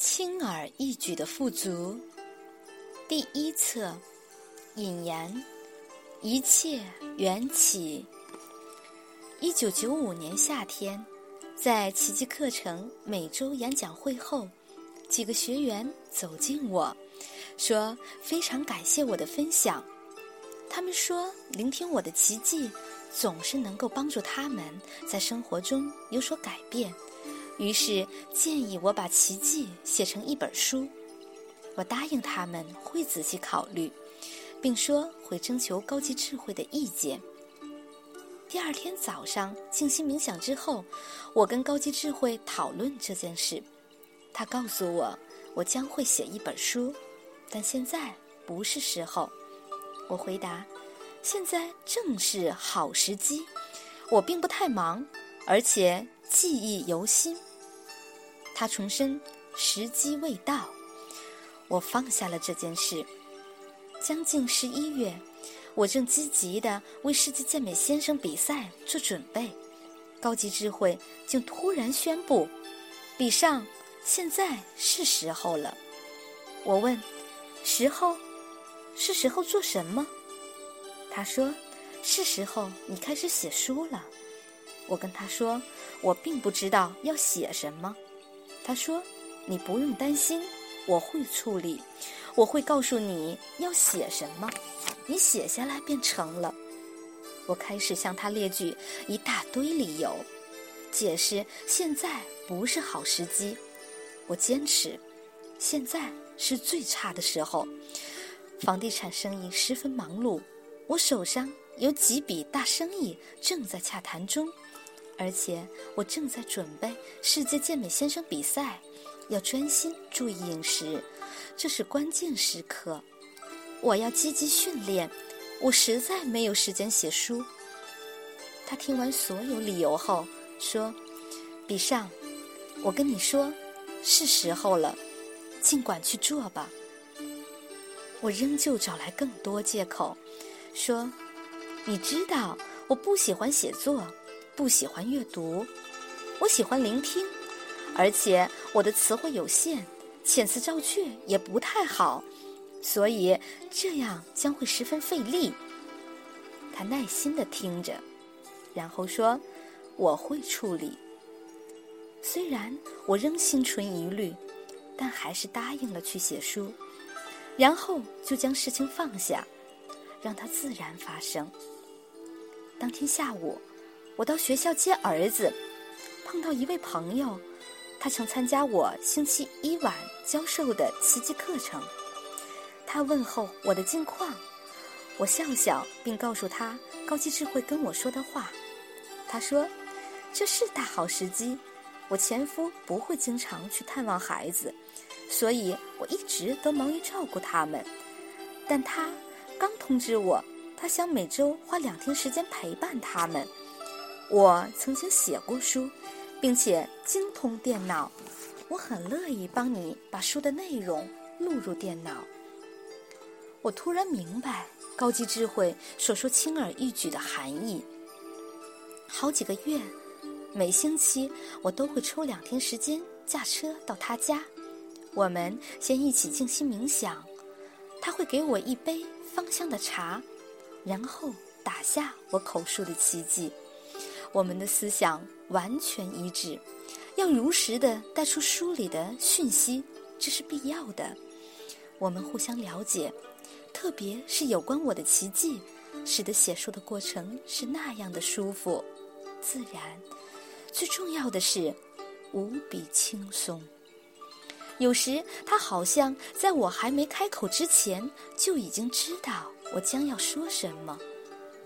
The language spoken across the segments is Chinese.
轻而易举的富足。第一册，引言：一切缘起。一九九五年夏天，在奇迹课程每周演讲会后，几个学员走近我，说非常感谢我的分享。他们说，聆听我的奇迹，总是能够帮助他们在生活中有所改变。于是建议我把奇迹写成一本书，我答应他们会仔细考虑，并说会征求高级智慧的意见。第二天早上静心冥想之后，我跟高级智慧讨论这件事，他告诉我我将会写一本书，但现在不是时候。我回答：现在正是好时机，我并不太忙，而且记忆犹新。他重申，时机未到。我放下了这件事。将近十一月，我正积极地为世界健美先生比赛做准备。高级智慧竟突然宣布：“比上，现在是时候了。”我问：“时候？是时候做什么？”他说：“是时候你开始写书了。”我跟他说：“我并不知道要写什么。”他说：“你不用担心，我会处理，我会告诉你要写什么，你写下来便成了。”我开始向他列举一大堆理由，解释现在不是好时机。我坚持，现在是最差的时候，房地产生意十分忙碌，我手上有几笔大生意正在洽谈中。而且我正在准备世界健美先生比赛，要专心注意饮食，这是关键时刻。我要积极训练，我实在没有时间写书。他听完所有理由后说：“比上，我跟你说，是时候了，尽管去做吧。”我仍旧找来更多借口，说：“你知道，我不喜欢写作。”不喜欢阅读，我喜欢聆听，而且我的词汇有限，遣词造句也不太好，所以这样将会十分费力。他耐心的听着，然后说：“我会处理。”虽然我仍心存疑虑，但还是答应了去写书，然后就将事情放下，让它自然发生。当天下午。我到学校接儿子，碰到一位朋友，他曾参加我星期一晚教授的奇迹课程。他问候我的近况，我笑笑，并告诉他高级智慧跟我说的话。他说：“这是大好时机，我前夫不会经常去探望孩子，所以我一直都忙于照顾他们。但他刚通知我，他想每周花两天时间陪伴他们。”我曾经写过书，并且精通电脑，我很乐意帮你把书的内容录入电脑。我突然明白高级智慧所说轻而易举的含义。好几个月，每星期我都会抽两天时间驾车到他家，我们先一起静心冥想，他会给我一杯芳香的茶，然后打下我口述的奇迹。我们的思想完全一致，要如实的带出书里的讯息，这是必要的。我们互相了解，特别是有关我的奇迹，使得写书的过程是那样的舒服、自然。最重要的是，无比轻松。有时他好像在我还没开口之前，就已经知道我将要说什么。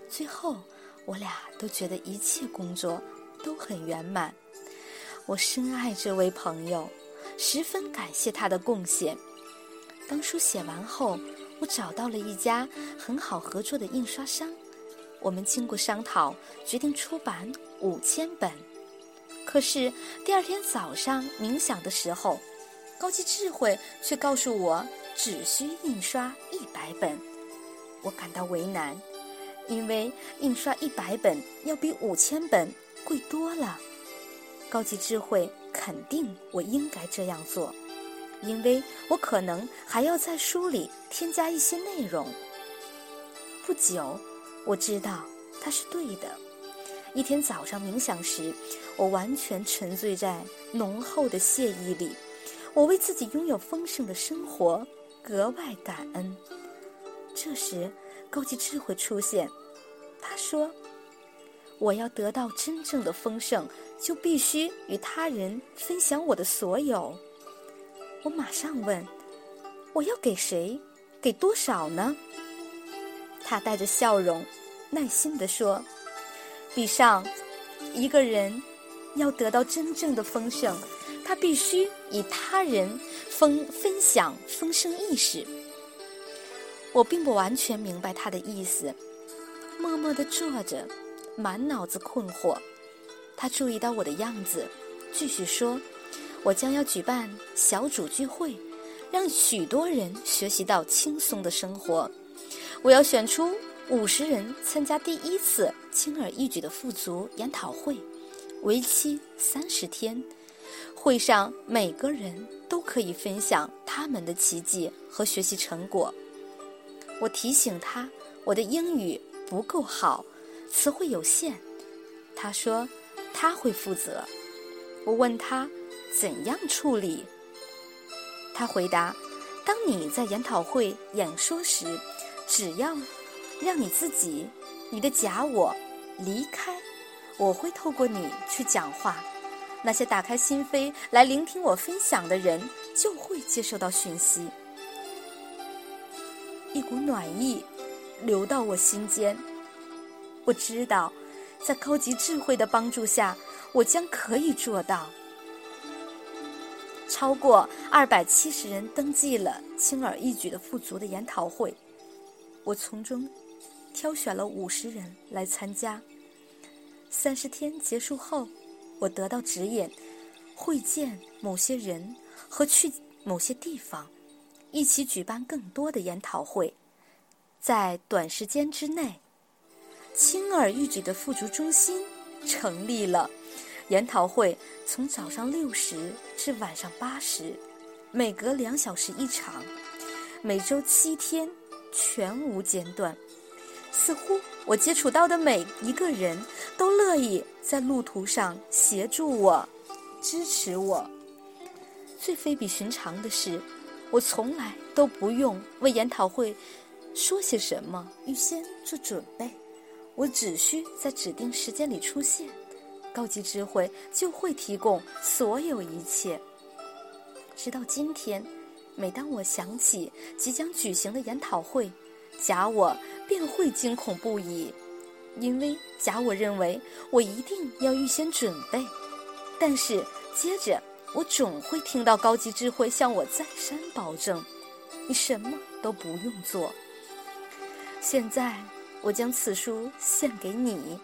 最后。我俩都觉得一切工作都很圆满。我深爱这位朋友，十分感谢他的贡献。当书写完后，我找到了一家很好合作的印刷商。我们经过商讨，决定出版五千本。可是第二天早上冥想的时候，高级智慧却告诉我只需印刷一百本。我感到为难。因为印刷一百本要比五千本贵多了，高级智慧肯定我应该这样做，因为我可能还要在书里添加一些内容。不久，我知道他是对的。一天早上冥想时，我完全沉醉在浓厚的谢意里。我为自己拥有丰盛的生活格外感恩。这时，高级智慧出现，他说：“我要得到真正的丰盛，就必须与他人分享我的所有。”我马上问：“我要给谁？给多少呢？”他带着笑容，耐心地说。比上，一个人要得到真正的丰盛，他必须与他人分分享丰盛意识。我并不完全明白他的意思，默默地坐着，满脑子困惑。他注意到我的样子，继续说：“我将要举办小组聚会，让许多人学习到轻松的生活。我要选出。”五十人参加第一次轻而易举的富足研讨会，为期三十天。会上每个人都可以分享他们的奇迹和学习成果。我提醒他，我的英语不够好，词汇有限。他说他会负责。我问他怎样处理，他回答：当你在研讨会演说时，只要。让你自己，你的假我离开，我会透过你去讲话。那些打开心扉来聆听我分享的人，就会接受到讯息。一股暖意流到我心间。我知道，在高级智慧的帮助下，我将可以做到。超过二百七十人登记了轻而易举的富足的研讨会，我从中。挑选了五十人来参加。三十天结束后，我得到指引，会见某些人和去某些地方，一起举办更多的研讨会。在短时间之内，轻而易举的富足中心成立了。研讨会从早上六时至晚上八时，每隔两小时一场，每周七天，全无间断。似乎我接触到的每一个人都乐意在路途上协助我、支持我。最非比寻常的是，我从来都不用为研讨会说些什么预先做准备，我只需在指定时间里出现，高级智慧就会提供所有一切。直到今天，每当我想起即将举行的研讨会，假我。便会惊恐不已，因为假我认为我一定要预先准备，但是接着我总会听到高级智慧向我再三保证：“你什么都不用做。”现在我将此书献给你，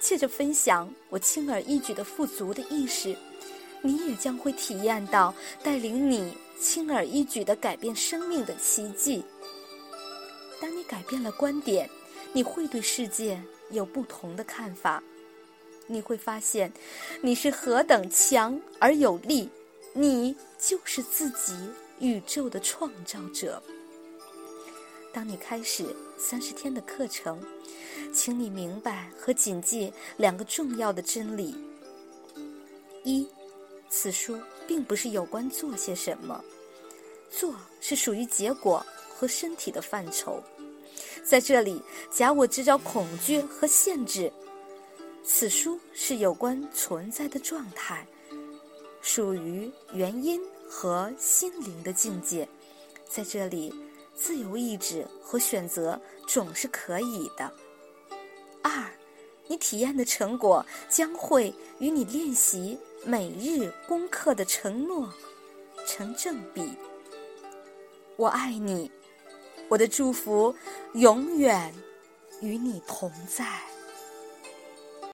借着分享我轻而易举的富足的意识，你也将会体验到带领你轻而易举的改变生命的奇迹。当你改变了观点，你会对世界有不同的看法。你会发现，你是何等强而有力，你就是自己宇宙的创造者。当你开始三十天的课程，请你明白和谨记两个重要的真理：一，此书并不是有关做些什么，做是属于结果。和身体的范畴，在这里假我制造恐惧和限制。此书是有关存在的状态，属于原因和心灵的境界。在这里，自由意志和选择总是可以的。二，你体验的成果将会与你练习每日功课的承诺成正比。我爱你。我的祝福永远与你同在。